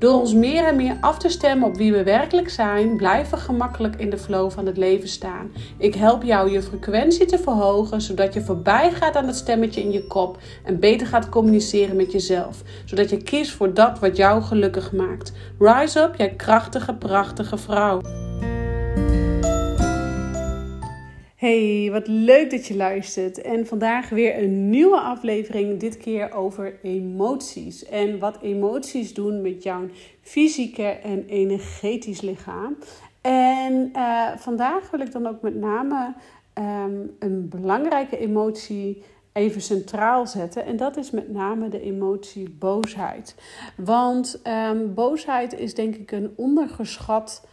Door ons meer en meer af te stemmen op wie we werkelijk zijn, blijven we gemakkelijk in de flow van het leven staan. Ik help jou je frequentie te verhogen, zodat je voorbij gaat aan het stemmetje in je kop en beter gaat communiceren met jezelf, zodat je kiest voor dat wat jou gelukkig maakt. Rise up, jij krachtige, prachtige vrouw. Hey, wat leuk dat je luistert. En vandaag weer een nieuwe aflevering, dit keer over emoties. En wat emoties doen met jouw fysieke en energetisch lichaam. En uh, vandaag wil ik dan ook met name um, een belangrijke emotie even centraal zetten. En dat is met name de emotie boosheid. Want um, boosheid is denk ik een ondergeschat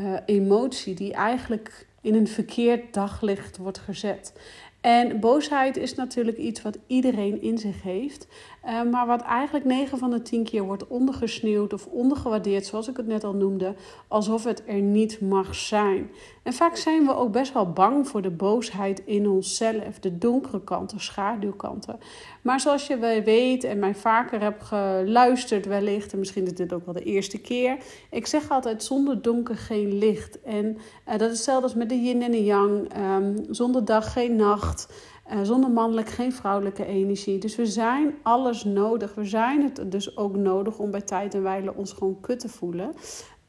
uh, emotie die eigenlijk in een verkeerd daglicht wordt gezet. En boosheid is natuurlijk iets wat iedereen in zich heeft. Uh, maar wat eigenlijk 9 van de 10 keer wordt ondergesneeuwd of ondergewaardeerd, zoals ik het net al noemde, alsof het er niet mag zijn. En vaak zijn we ook best wel bang voor de boosheid in onszelf, de donkere kanten, schaduwkanten. Maar zoals je weet en mij vaker hebt geluisterd, wellicht, en misschien is dit ook wel de eerste keer, ik zeg altijd: zonder donker geen licht. En uh, dat is hetzelfde als met de yin en de yang, um, zonder dag geen nacht. Uh, zonder mannelijk geen vrouwelijke energie. Dus we zijn alles nodig. We zijn het dus ook nodig om bij tijd en wijle ons gewoon kut te voelen.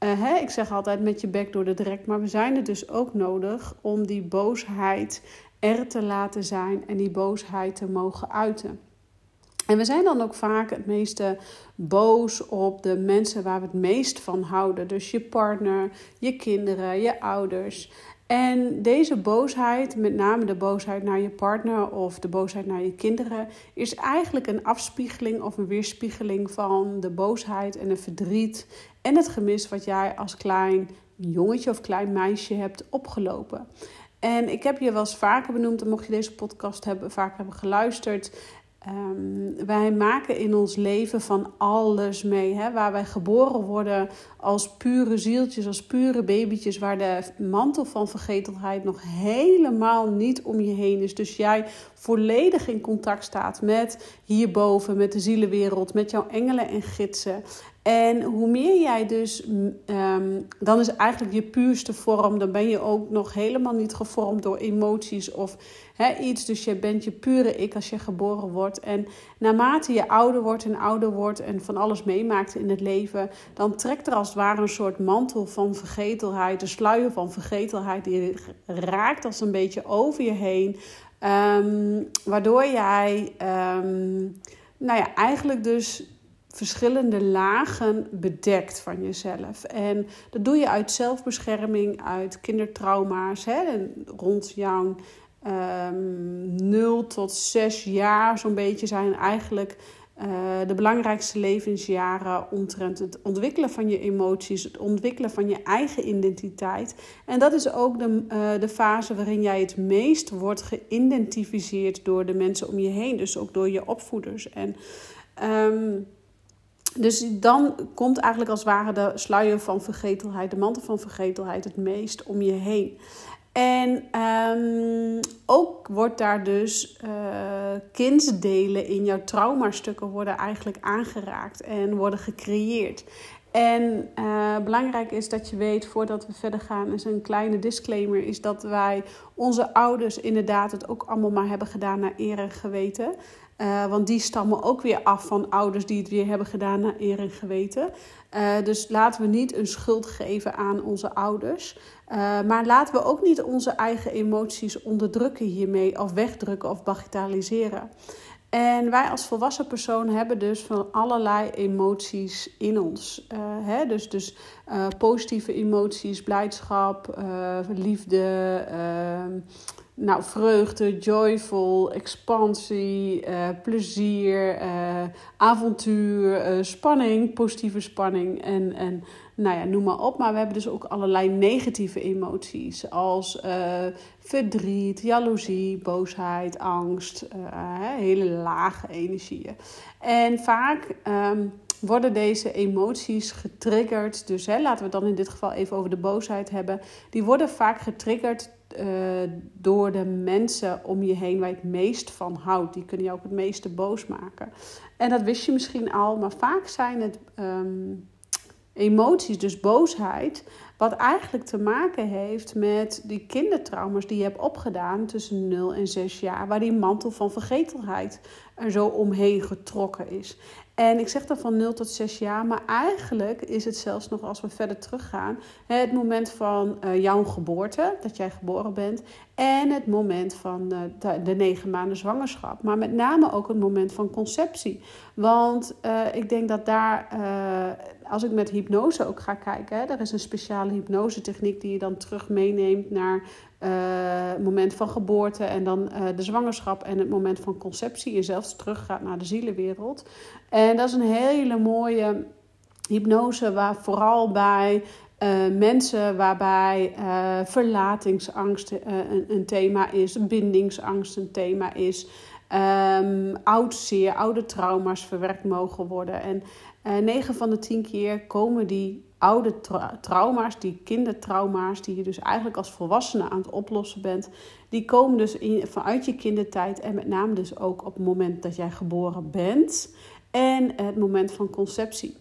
Uh, hè, ik zeg altijd met je bek door de drek, maar we zijn het dus ook nodig om die boosheid er te laten zijn en die boosheid te mogen uiten. En we zijn dan ook vaak het meeste boos op de mensen waar we het meest van houden. Dus je partner, je kinderen, je ouders. En deze boosheid, met name de boosheid naar je partner of de boosheid naar je kinderen, is eigenlijk een afspiegeling of een weerspiegeling van de boosheid en het verdriet en het gemis wat jij als klein jongetje of klein meisje hebt opgelopen. En ik heb je wel eens vaker benoemd, en mocht je deze podcast hebben, vaak hebben geluisterd, Um, wij maken in ons leven van alles mee. Hè? Waar wij geboren worden als pure zieltjes, als pure babytjes, waar de mantel van vergetelheid nog helemaal niet om je heen is. Dus jij volledig in contact staat met hierboven, met de zielenwereld, met jouw engelen en gidsen. En hoe meer jij dus, um, dan is eigenlijk je puurste vorm, dan ben je ook nog helemaal niet gevormd door emoties of hè, iets. Dus je bent je pure ik als je geboren wordt. En naarmate je ouder wordt en ouder wordt en van alles meemaakt in het leven, dan trekt er als het ware een soort mantel van vergetelheid, een sluier van vergetelheid, die raakt als een beetje over je heen. Um, waardoor jij, um, nou ja, eigenlijk dus verschillende lagen bedekt van jezelf. En dat doe je uit zelfbescherming, uit kindertrauma's. Hè? rond jouw um, 0 tot 6 jaar zo'n beetje zijn eigenlijk uh, de belangrijkste levensjaren omtrent het ontwikkelen van je emoties, het ontwikkelen van je eigen identiteit. En dat is ook de, uh, de fase waarin jij het meest wordt geïdentificeerd door de mensen om je heen, dus ook door je opvoeders. En um, dus dan komt eigenlijk als het ware de sluier van vergetelheid, de mantel van vergetelheid, het meest om je heen. En um, ook wordt daar dus uh, kindsdelen in jouw traumastukken worden eigenlijk aangeraakt en worden gecreëerd. En uh, belangrijk is dat je weet, voordat we verder gaan, is een kleine disclaimer, is dat wij onze ouders inderdaad het ook allemaal maar hebben gedaan naar eer en geweten. Uh, want die stammen ook weer af van ouders die het weer hebben gedaan naar eer en geweten. Uh, dus laten we niet een schuld geven aan onze ouders. Uh, maar laten we ook niet onze eigen emoties onderdrukken hiermee, of wegdrukken of bagatelliseren. En wij als volwassen persoon hebben dus van allerlei emoties in ons. Uh, hè? Dus, dus positieve emoties, blijdschap, liefde, ehm, nou, vreugde, joyful, expansie, plezier, avontuur, spanning, positieve spanning en, en nou ja, noem maar op. Maar we hebben dus ook allerlei negatieve emoties. Als uh, verdriet, jaloezie, boosheid, angst. Uh, hele lage energieën. En vaak um, worden deze emoties getriggerd. Dus hè, laten we het dan in dit geval even over de boosheid hebben. Die worden vaak getriggerd uh, door de mensen om je heen waar je het meest van houdt. Die kunnen je ook het meeste boos maken. En dat wist je misschien al, maar vaak zijn het um, emoties, dus boosheid, wat eigenlijk te maken heeft met die kindertrauma's die je hebt opgedaan tussen 0 en 6 jaar, waar die mantel van vergetelheid er zo omheen getrokken is. En ik zeg dan van 0 tot 6 jaar, maar eigenlijk is het zelfs nog als we verder teruggaan, het moment van uh, jouw geboorte, dat jij geboren bent, en het moment van uh, de, negen maanden zwangerschap. Maar met name ook het moment van conceptie. Want uh, ik denk dat daar, als ik met hypnose ook ga kijken, hè, er is een speciale hypnosetechniek die je dan terug meeneemt naar het moment van geboorte en dan de zwangerschap en het moment van conceptie. Je zelfs teruggaat naar de zielenwereld. En dat is een hele mooie hypnose waar vooral bij uh, mensen waarbij verlatingsangst een, een, thema is, bindingsangst een thema is, um, oud zeer, oude trauma's verwerkt mogen worden. En 9 van de 10 keer komen die oude tra trauma's, die kindertrauma's, die je dus eigenlijk als volwassene aan het oplossen bent, die komen dus in, vanuit je kindertijd en met name dus ook op het moment dat jij geboren bent en het moment van conceptie.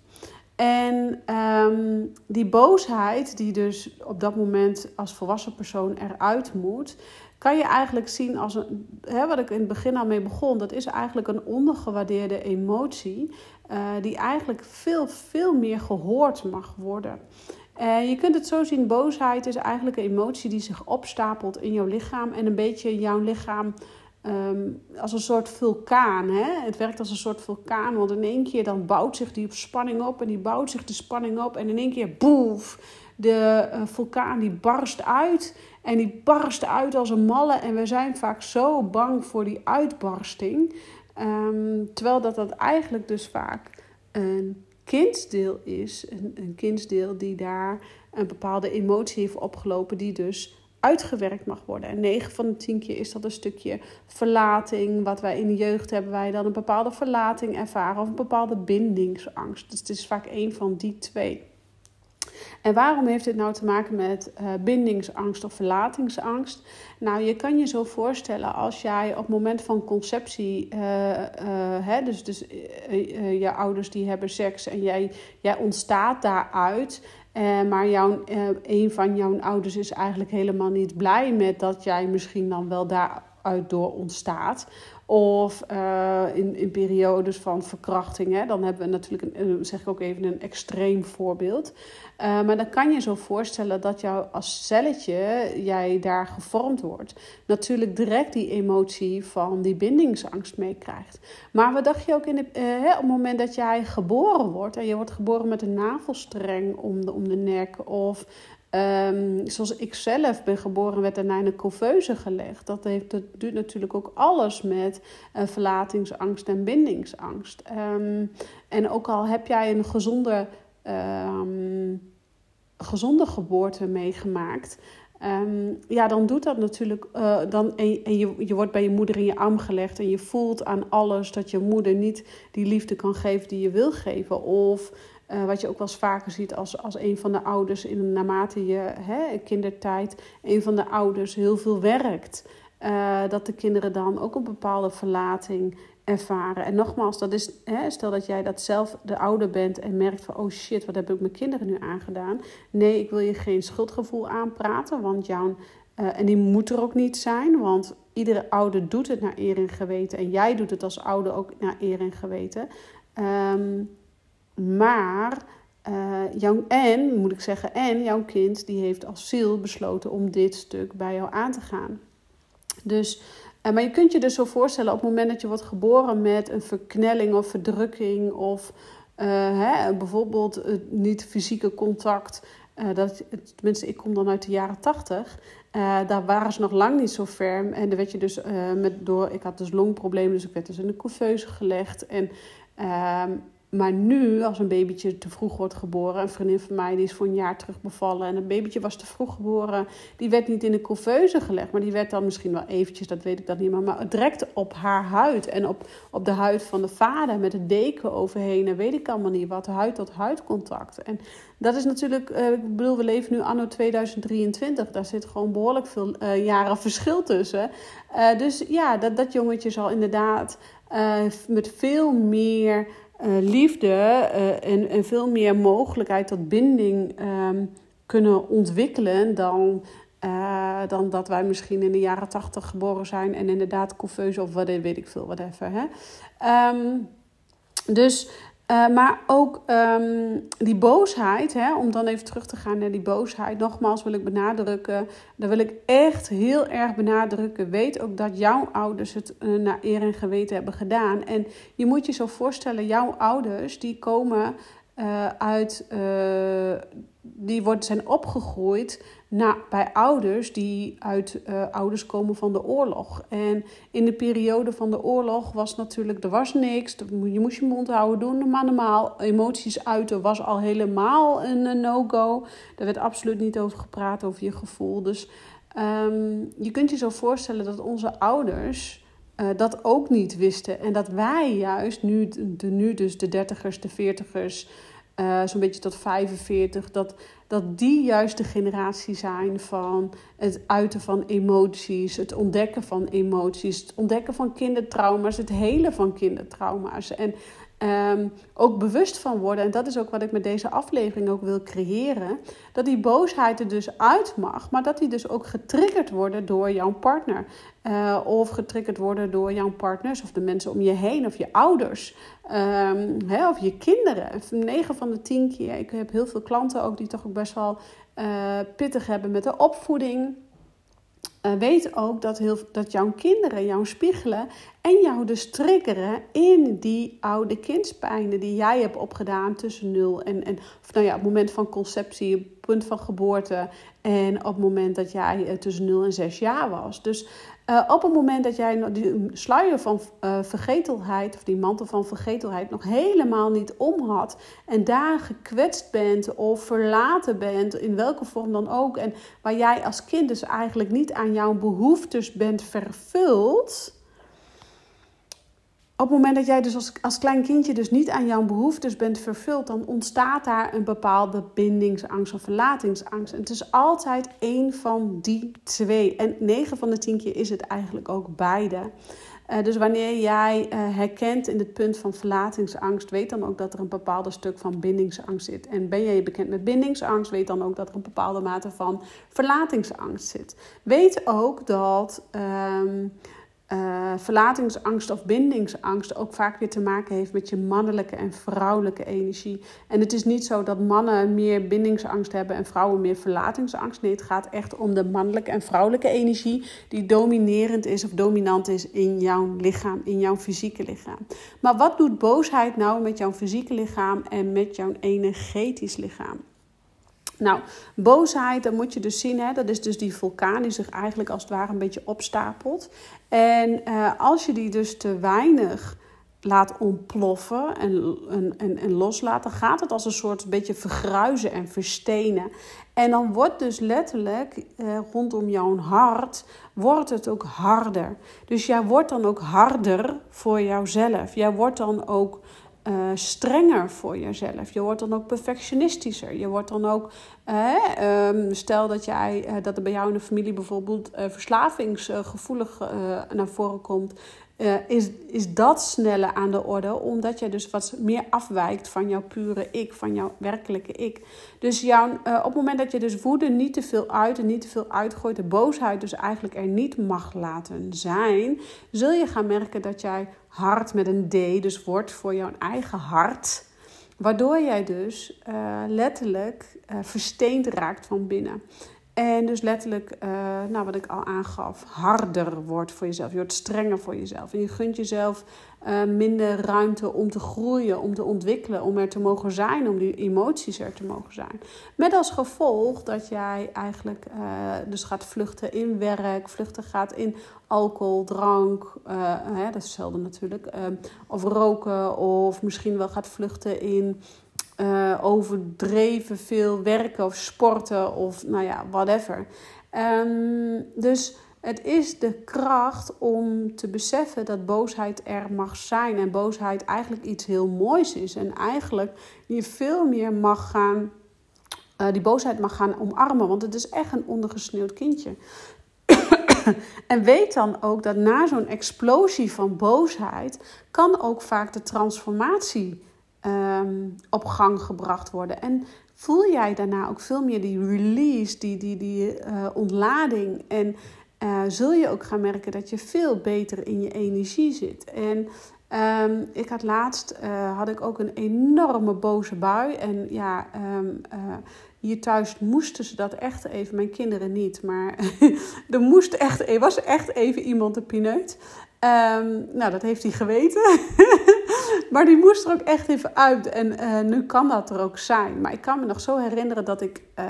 En um, die boosheid, die dus op dat moment als volwassen persoon eruit moet, kan je eigenlijk zien als een, hè, wat ik in het begin al mee begon, dat is eigenlijk een ondergewaardeerde emotie, uh, die eigenlijk veel, veel meer gehoord mag worden. En je kunt het zo zien, boosheid is eigenlijk een emotie die zich opstapelt in jouw lichaam en een beetje jouw lichaam Um, als een soort vulkaan. Hè? Het werkt als een soort vulkaan, want in één keer dan bouwt zich die spanning op en die bouwt zich de spanning op en in één keer boef, de uh, vulkaan die barst uit en die barst uit als een malle en we zijn vaak zo bang voor die uitbarsting. Um, terwijl dat dat eigenlijk dus vaak een kindsdeel is, een, een kindsdeel die daar een bepaalde emotie heeft opgelopen die dus uitgewerkt mag worden. En 9 van de 10 keer is dat een stukje verlating. Wat wij in de jeugd hebben, wij dan een bepaalde verlating ervaren of een bepaalde bindingsangst. Dus het is vaak één van die twee. En waarom heeft dit nou te maken met uh, bindingsangst of verlatingsangst? Nou, je kan je zo voorstellen als jij op het moment van conceptie, uh, uh, hè, dus, dus je ouders die hebben seks en jij, jij ontstaat daaruit. Uh, maar jouw, uh, een van jouw ouders is eigenlijk helemaal niet blij met dat jij misschien dan wel daaruit door ontstaat. Of uh, in, in periodes van verkrachting, hè, dan hebben we natuurlijk, een, zeg ik ook even, een extreem voorbeeld. Uh, maar dan kan je zo voorstellen dat jou als celletje, jij daar gevormd wordt, natuurlijk direct die emotie van die bindingsangst meekrijgt. Maar wat dacht je ook in de, hè, op het moment dat jij geboren wordt en je wordt geboren met een navelstreng om de, om de nek of Um, zoals ik zelf ben geboren, werd er naar een couveuse gelegd. Dat, heeft, dat doet natuurlijk ook alles met uh, verlatingsangst en bindingsangst. Um, en ook al heb jij een gezonde, um, gezonde geboorte meegemaakt, ja, dan doet dat natuurlijk. Uh, dan, en, en je, je wordt bij je moeder in je arm gelegd en je voelt aan alles dat je moeder niet die liefde kan geven die je wil geven. Of uh, wat je ook wel eens vaker ziet als, als een van de ouders, in, naarmate je hè, kindertijd, een van de ouders heel veel werkt. Uh, dat de kinderen dan ook een bepaalde verlating ervaren. En nogmaals, dat is, hè, stel dat jij dat zelf de ouder bent en merkt van, oh shit, wat heb ik mijn kinderen nu aangedaan? Nee, ik wil je geen schuldgevoel aanpraten, want jouw, uh, en die moet er ook niet zijn, want iedere ouder doet het naar eer en geweten en jij doet het als ouder ook naar eer en geweten. Um, maar uh, jouw, en, moet ik zeggen, en jouw kind die heeft als ziel besloten om dit stuk bij jou aan te gaan. Dus, uh, maar je kunt je dus zo voorstellen op het moment dat je wordt geboren met een verknelling of verdrukking of hè, bijvoorbeeld het niet fysieke contact. dat, tenminste, ik kom dan uit de jaren tachtig. daar waren ze nog lang niet zo ferm. En dan werd je dus met, door. Ik had dus longproblemen, dus ik werd dus in de couveuse gelegd. En ehm, maar nu, als een babytje te vroeg wordt geboren, een vriendin van mij die is voor een jaar terug bevallen en een babytje was te vroeg geboren, die werd niet in de couveuse gelegd, maar die werd dan misschien wel eventjes, dat weet ik dat niet meer, maar direct op haar huid en op, op de huid van de vader met de deken overheen en weet ik allemaal niet wat, huid tot huid contact. En dat is natuurlijk, uh, ik bedoel, we leven nu anno 2023, daar zit gewoon behoorlijk veel uh, jaren verschil tussen. Uh, dus ja, dat, dat jongetje zal inderdaad met veel meer liefde uh, en, en veel meer mogelijkheid tot binding um, kunnen ontwikkelen dan, uh, dan dat wij misschien in de jaren tachtig geboren zijn en inderdaad couveuse of wat weet ik veel, whatever. Hè? Um, dus uh, maar ook um, die boosheid, hè, om dan even terug te gaan naar die boosheid. Nogmaals wil ik benadrukken, daar wil ik echt heel erg benadrukken. Weet ook dat jouw ouders het uh, naar eer en geweten hebben gedaan. En je moet je zo voorstellen, jouw ouders die komen uh, uit, die worden, zijn opgegroeid nou, bij ouders die uit uh, ouders komen van de oorlog. En in de periode van de oorlog was natuurlijk, er was niks. Je moest je mond houden, doen maar normaal. Emoties uiten was al helemaal een no-go. Daar werd absoluut niet over gepraat, over je gevoel. Dus um, je kunt je zo voorstellen dat onze ouders uh, dat ook niet wisten. En dat wij juist nu, de, nu dus de dertigers, de veertigers... Uh, zo'n beetje tot 45, dat, dat die juist de generatie zijn van het uiten van emoties, het ontdekken van emoties, het ontdekken van kindertrauma's, het helen van kindertrauma's. En um, ook bewust van worden, en dat is ook wat ik met deze aflevering ook wil creëren, dat die boosheid er dus uit mag, maar dat die dus ook getriggerd worden door jouw partner. Uh, of getriggerd worden door jouw partners of de mensen om je heen of je ouders um, hè, of je kinderen. 9 van de 10 keer. Ik heb heel veel klanten ook die toch ook best wel uh, pittig hebben met de opvoeding. Uh, weet ook dat, heel, dat jouw kinderen jou spiegelen en jou dus triggeren in die oude kindspijnen die jij hebt opgedaan tussen nul en, en nou ja, op het moment van conceptie, het punt van geboorte en op het moment dat jij uh, tussen 0 en 6 jaar was. Dus uh, op het moment dat jij die sluier van uh, vergetelheid, of die mantel van vergetelheid, nog helemaal niet om had. En daar gekwetst bent of verlaten bent, in welke vorm dan ook. En waar jij als kind dus eigenlijk niet aan jouw behoeftes bent vervuld het moment dat jij dus als, als klein kindje dus niet aan jouw behoeftes bent vervuld, dan ontstaat daar een bepaalde bindingsangst of verlatingsangst. En het is altijd één van die twee. En 9 van de 10 keer is het eigenlijk ook beide. Uh, dus wanneer jij uh, herkent in het punt van verlatingsangst, weet dan ook dat er een bepaalde stuk van bindingsangst zit. En ben jij bekend met bindingsangst, weet dan ook dat er een bepaalde mate van verlatingsangst zit. Weet ook dat. Uh, uh, verlatingsangst of bindingsangst ook vaak weer te maken heeft met je mannelijke en vrouwelijke energie. En het is niet zo dat mannen meer bindingsangst hebben en vrouwen meer verlatingsangst. Nee, het gaat echt om de mannelijke en vrouwelijke energie die dominerend is of dominant is in jouw lichaam, in jouw fysieke lichaam. Maar wat doet boosheid nou met jouw fysieke lichaam en met jouw energetisch lichaam? Nou, boosheid, dat moet je dus zien, hè, dat is dus die vulkaan die zich eigenlijk als het ware een beetje opstapelt. En uh, als je die dus te weinig laat ontploffen en, en, en, en gaat het als een soort beetje vergruizen en verstenen. En dan wordt dus letterlijk eh, rondom jouw hart, wordt het ook harder. Dus jij wordt dan ook harder voor jouzelf. Jij wordt dan ook uh, strenger voor jezelf. Je wordt dan ook perfectionistischer. Je wordt dan ook, uh, um, stel dat, jij, uh, dat er bij jou in de familie bijvoorbeeld verslavingsgevoelig naar voren komt. Uh, is, is dat sneller aan de orde, omdat je dus wat meer afwijkt van jouw pure ik, van jouw werkelijke ik. Dus jouw, uh, op het moment dat je dus woede niet te veel uit en niet te veel uitgooit, de boosheid dus eigenlijk er niet mag laten zijn, zul je gaan merken dat jij hart met een D dus wordt voor jouw eigen hart. Waardoor jij dus uh, letterlijk versteend raakt van binnen. En dus letterlijk, uh, nou wat ik al aangaf, harder wordt voor jezelf. Je wordt strenger voor jezelf. En je gunt jezelf uh, minder ruimte om te groeien, om te ontwikkelen, om er te mogen zijn, om die emoties er te mogen zijn. Met als gevolg dat jij eigenlijk uh, dus gaat vluchten in werk, vluchten gaat in alcohol, drank, hè, dat is zelden natuurlijk, of roken, of misschien wel gaat vluchten in uh, overdreven veel werken of sporten of nou ja, whatever. Um, dus het is de kracht om te beseffen dat boosheid er mag zijn en boosheid eigenlijk iets heel moois is. En eigenlijk je veel meer mag gaan, uh, die boosheid mag gaan omarmen, want het is echt een ondergesneeuwd kindje. en weet dan ook dat na zo'n explosie van boosheid kan ook vaak de transformatie um, op gang gebracht worden. En voel jij daarna ook veel meer die release, die, die, die uh, ontlading. En uh, zul je ook gaan merken dat je veel beter in je energie zit. En um, ik had laatst uh, had ik ook een enorme boze bui. En ja, um, hier thuis moesten ze dat echt even. Mijn kinderen niet, maar er moest echt, was echt even iemand de pineut. Nou, dat heeft hij geweten. maar die moest er ook echt even uit. En uh, nu kan dat er ook zijn. Maar ik kan me nog zo herinneren dat ik... Uh,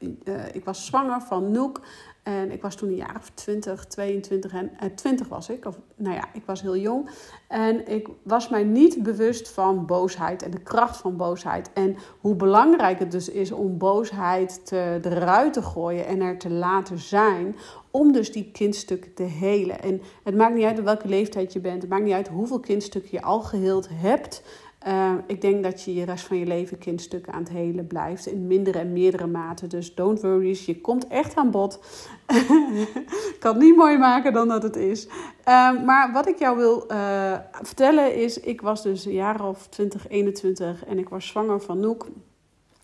uh, ik was zwanger van Noek. En ik was toen een jaar of 20, 22 en eh, 20 was ik. Of nou ja, ik was heel jong. En ik was mij niet bewust van boosheid en de kracht van boosheid. En hoe belangrijk het dus is om boosheid te, eruit te gooien en er te laten zijn. Om dus die kindstukken te helen. En het maakt niet uit op welke leeftijd je bent. Het maakt niet uit hoeveel kindstukken je al geheeld hebt. Uh, ik denk dat je je rest van je leven kindstukken aan het helen blijft. In mindere en meerdere mate. Dus don't worry, je komt echt aan bod. ik kan het niet mooi maken dan dat het is. Uh, maar wat ik jou wil uh, vertellen is... Ik was dus een jaar of 20, 21 en ik was zwanger van Noek.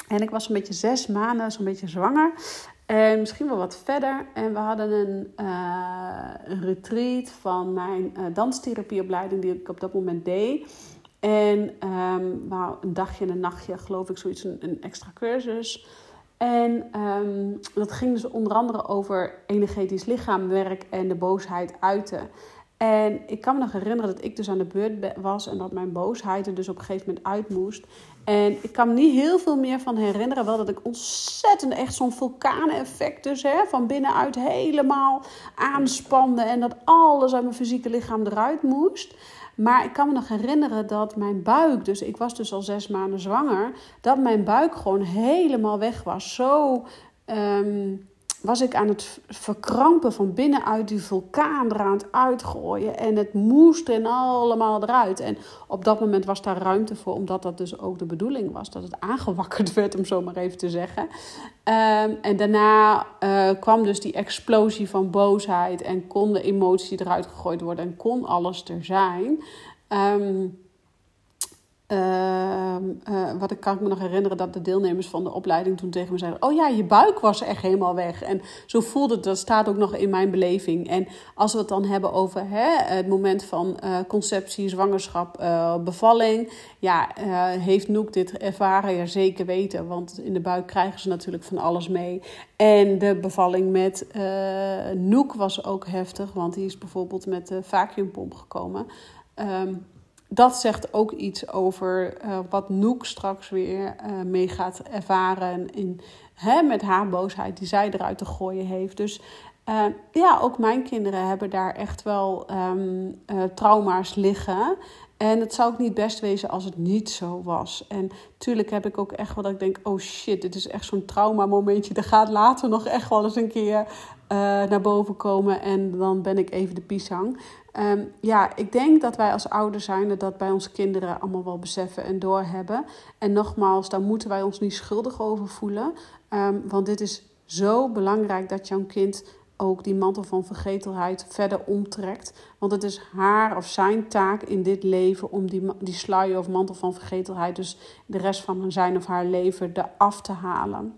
En ik was een beetje zes maanden, zo'n beetje zwanger. En misschien wel wat verder. En we hadden een, een retreat van mijn uh, danstherapieopleiding die ik op dat moment deed. En um, een dagje en een nachtje, geloof ik, zoiets, een, een extra cursus. En um, dat ging dus onder andere over energetisch lichaamwerk en de boosheid uiten. En ik kan me nog herinneren dat ik dus aan de beurt was en dat mijn boosheid er dus op een gegeven moment uit moest. En ik kan me niet heel veel meer van herinneren. Wel dat ik ontzettend echt zo'n vulkaaneffect dus hè, van binnenuit helemaal aanspande. En dat alles uit mijn fysieke lichaam eruit moest. Maar ik kan me nog herinneren dat mijn buik, dus ik was dus al zes maanden zwanger, dat mijn buik gewoon helemaal weg was. Zo um, was ik aan het verkrampen van binnenuit die vulkaan eraan het uitgooien. En het moest en allemaal eruit. En op dat moment was daar ruimte voor, omdat dat dus ook de bedoeling was. Dat het aangewakkerd werd, om zo maar even te zeggen. Um, en daarna uh, kwam dus die explosie van boosheid. En kon de emotie eruit gegooid worden. En kon alles er zijn. Um, uh, uh, wat ik kan ik me nog herinneren dat de deelnemers van de opleiding toen tegen me zeiden: Oh ja, je buik was echt helemaal weg. En zo voelde het, dat staat ook nog in mijn beleving. En als we het dan hebben over hè, het moment van uh, conceptie, zwangerschap, eh, bevalling. Ja, heeft Noek dit ervaren? Ja, zeker weten. Want in de buik krijgen ze natuurlijk van alles mee. En de bevalling met Noek was ook heftig, want die is bijvoorbeeld met de vacuümpomp gekomen. Um, dat zegt ook iets over uh, wat Noek straks weer uh, mee gaat ervaren in, hè, met haar boosheid die zij eruit te gooien heeft. Dus uh, ja, ook mijn kinderen hebben daar echt wel um, trauma's liggen. En het zou ook niet best wezen als het niet zo was. En tuurlijk heb ik ook echt wel dat ik denk: oh shit, dit is echt zo'n trauma-momentje. Er gaat later nog echt wel eens een keer naar boven komen. En dan ben ik even de pisang. Um, ja, ik denk dat wij als ouders zijn dat bij onze kinderen allemaal wel beseffen en doorhebben. En nogmaals, daar moeten wij ons niet schuldig over voelen. Um, want dit is zo belangrijk dat jouw kind ook die mantel van vergetelheid verder omtrekt. Want het is haar of zijn taak in dit leven om die, die sluier of mantel van vergetelheid, dus de rest van zijn of haar leven, eraf te halen.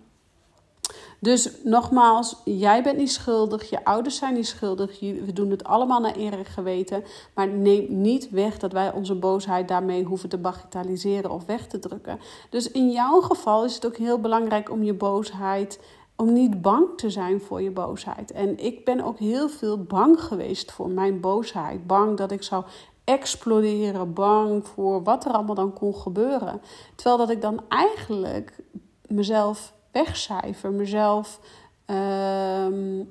Dus nogmaals, jij bent niet schuldig, je ouders zijn niet schuldig, we doen het allemaal naar eer en geweten. Maar neem niet weg dat wij onze boosheid daarmee hoeven te bagatelliseren of weg te drukken. Dus in jouw geval is het ook heel belangrijk om je boosheid om niet bang te zijn voor je boosheid. En ik ben ook heel veel bang geweest voor mijn boosheid. Bang dat ik zou exploderen, bang voor wat er allemaal dan kon gebeuren. Terwijl dat ik dan eigenlijk mezelf wegcijfer, mezelf uh,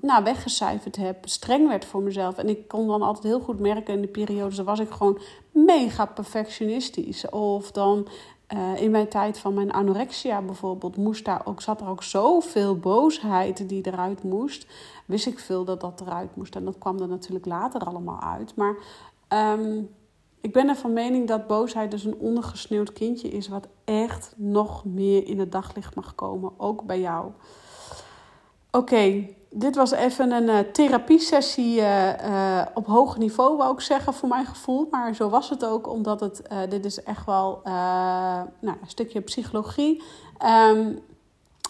nou, weggecijferd heb, streng werd voor mezelf. En ik kon dan altijd heel goed merken in de periodes, dan was ik gewoon mega perfectionistisch. Of dan uh, in mijn tijd van mijn anorexia bijvoorbeeld, moest daar ook, zat er ook zoveel boosheid die eruit moest. Wist ik veel dat dat eruit moest. En dat kwam er natuurlijk later allemaal uit. Maar um, ik ben er van mening dat boosheid dus een ondergesneeuwd kindje is, wat echt nog meer in het daglicht mag komen, ook bij jou. Oké, dit was even een uh, therapiesessie uh, uh, op hoog niveau, wou ik zeggen, voor mijn gevoel. Maar zo was het ook, omdat het, dit is echt wel nou, een stukje psychologie. Um,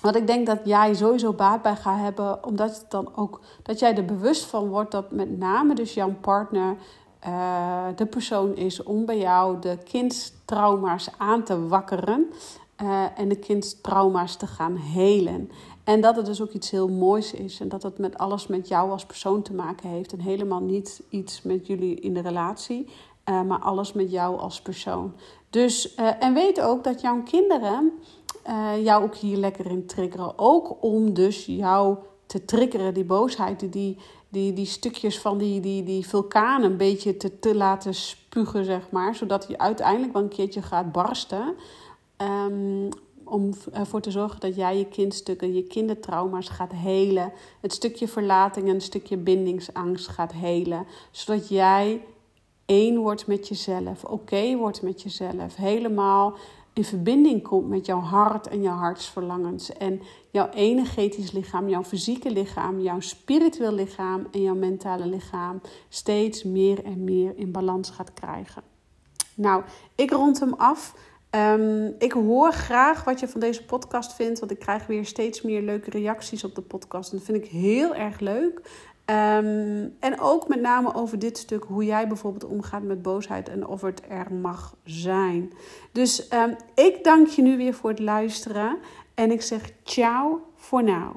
wat ik denk dat jij sowieso baat bij gaat hebben, omdat het dan ook dat jij er bewust van wordt dat met name dus jouw partner uh, de persoon is om bij jou de kindstrauma's aan te wakkeren uh, en de kindstrauma's te gaan helen. En dat het dus ook iets heel moois is en dat het met alles met jou als persoon te maken heeft en helemaal niet iets met jullie in de relatie, uh, maar alles met jou als persoon. Dus, en weet ook dat jouw kinderen jou ook hier lekker in triggeren. Ook om dus jou te triggeren, die boosheid, die, die, die stukjes van die, die, die vulkaan een beetje te, te laten spugen, zeg maar. Zodat hij uiteindelijk wel een keertje gaat barsten. Um, om ervoor te zorgen dat jij je kindstukken, je kindertrauma's gaat helen. Het stukje verlating en een stukje bindingsangst gaat helen. Zodat jij één wordt met jezelf, oké wordt met jezelf. Helemaal in verbinding komt met jouw hart en jouw hartsverlangens. En jouw energetisch lichaam, jouw fysieke lichaam, jouw spiritueel lichaam en jouw mentale lichaam steeds meer en meer in balans gaat krijgen. Nou, ik rond hem af. Um, ik hoor graag wat je van deze podcast vindt, want ik krijg weer steeds meer leuke reacties op de podcast. En dat vind ik heel erg leuk. Um, en ook met name over dit stuk, hoe jij bijvoorbeeld omgaat met boosheid en of het er mag zijn. Dus um, ik dank je nu weer voor het luisteren en ik zeg ciao voor now.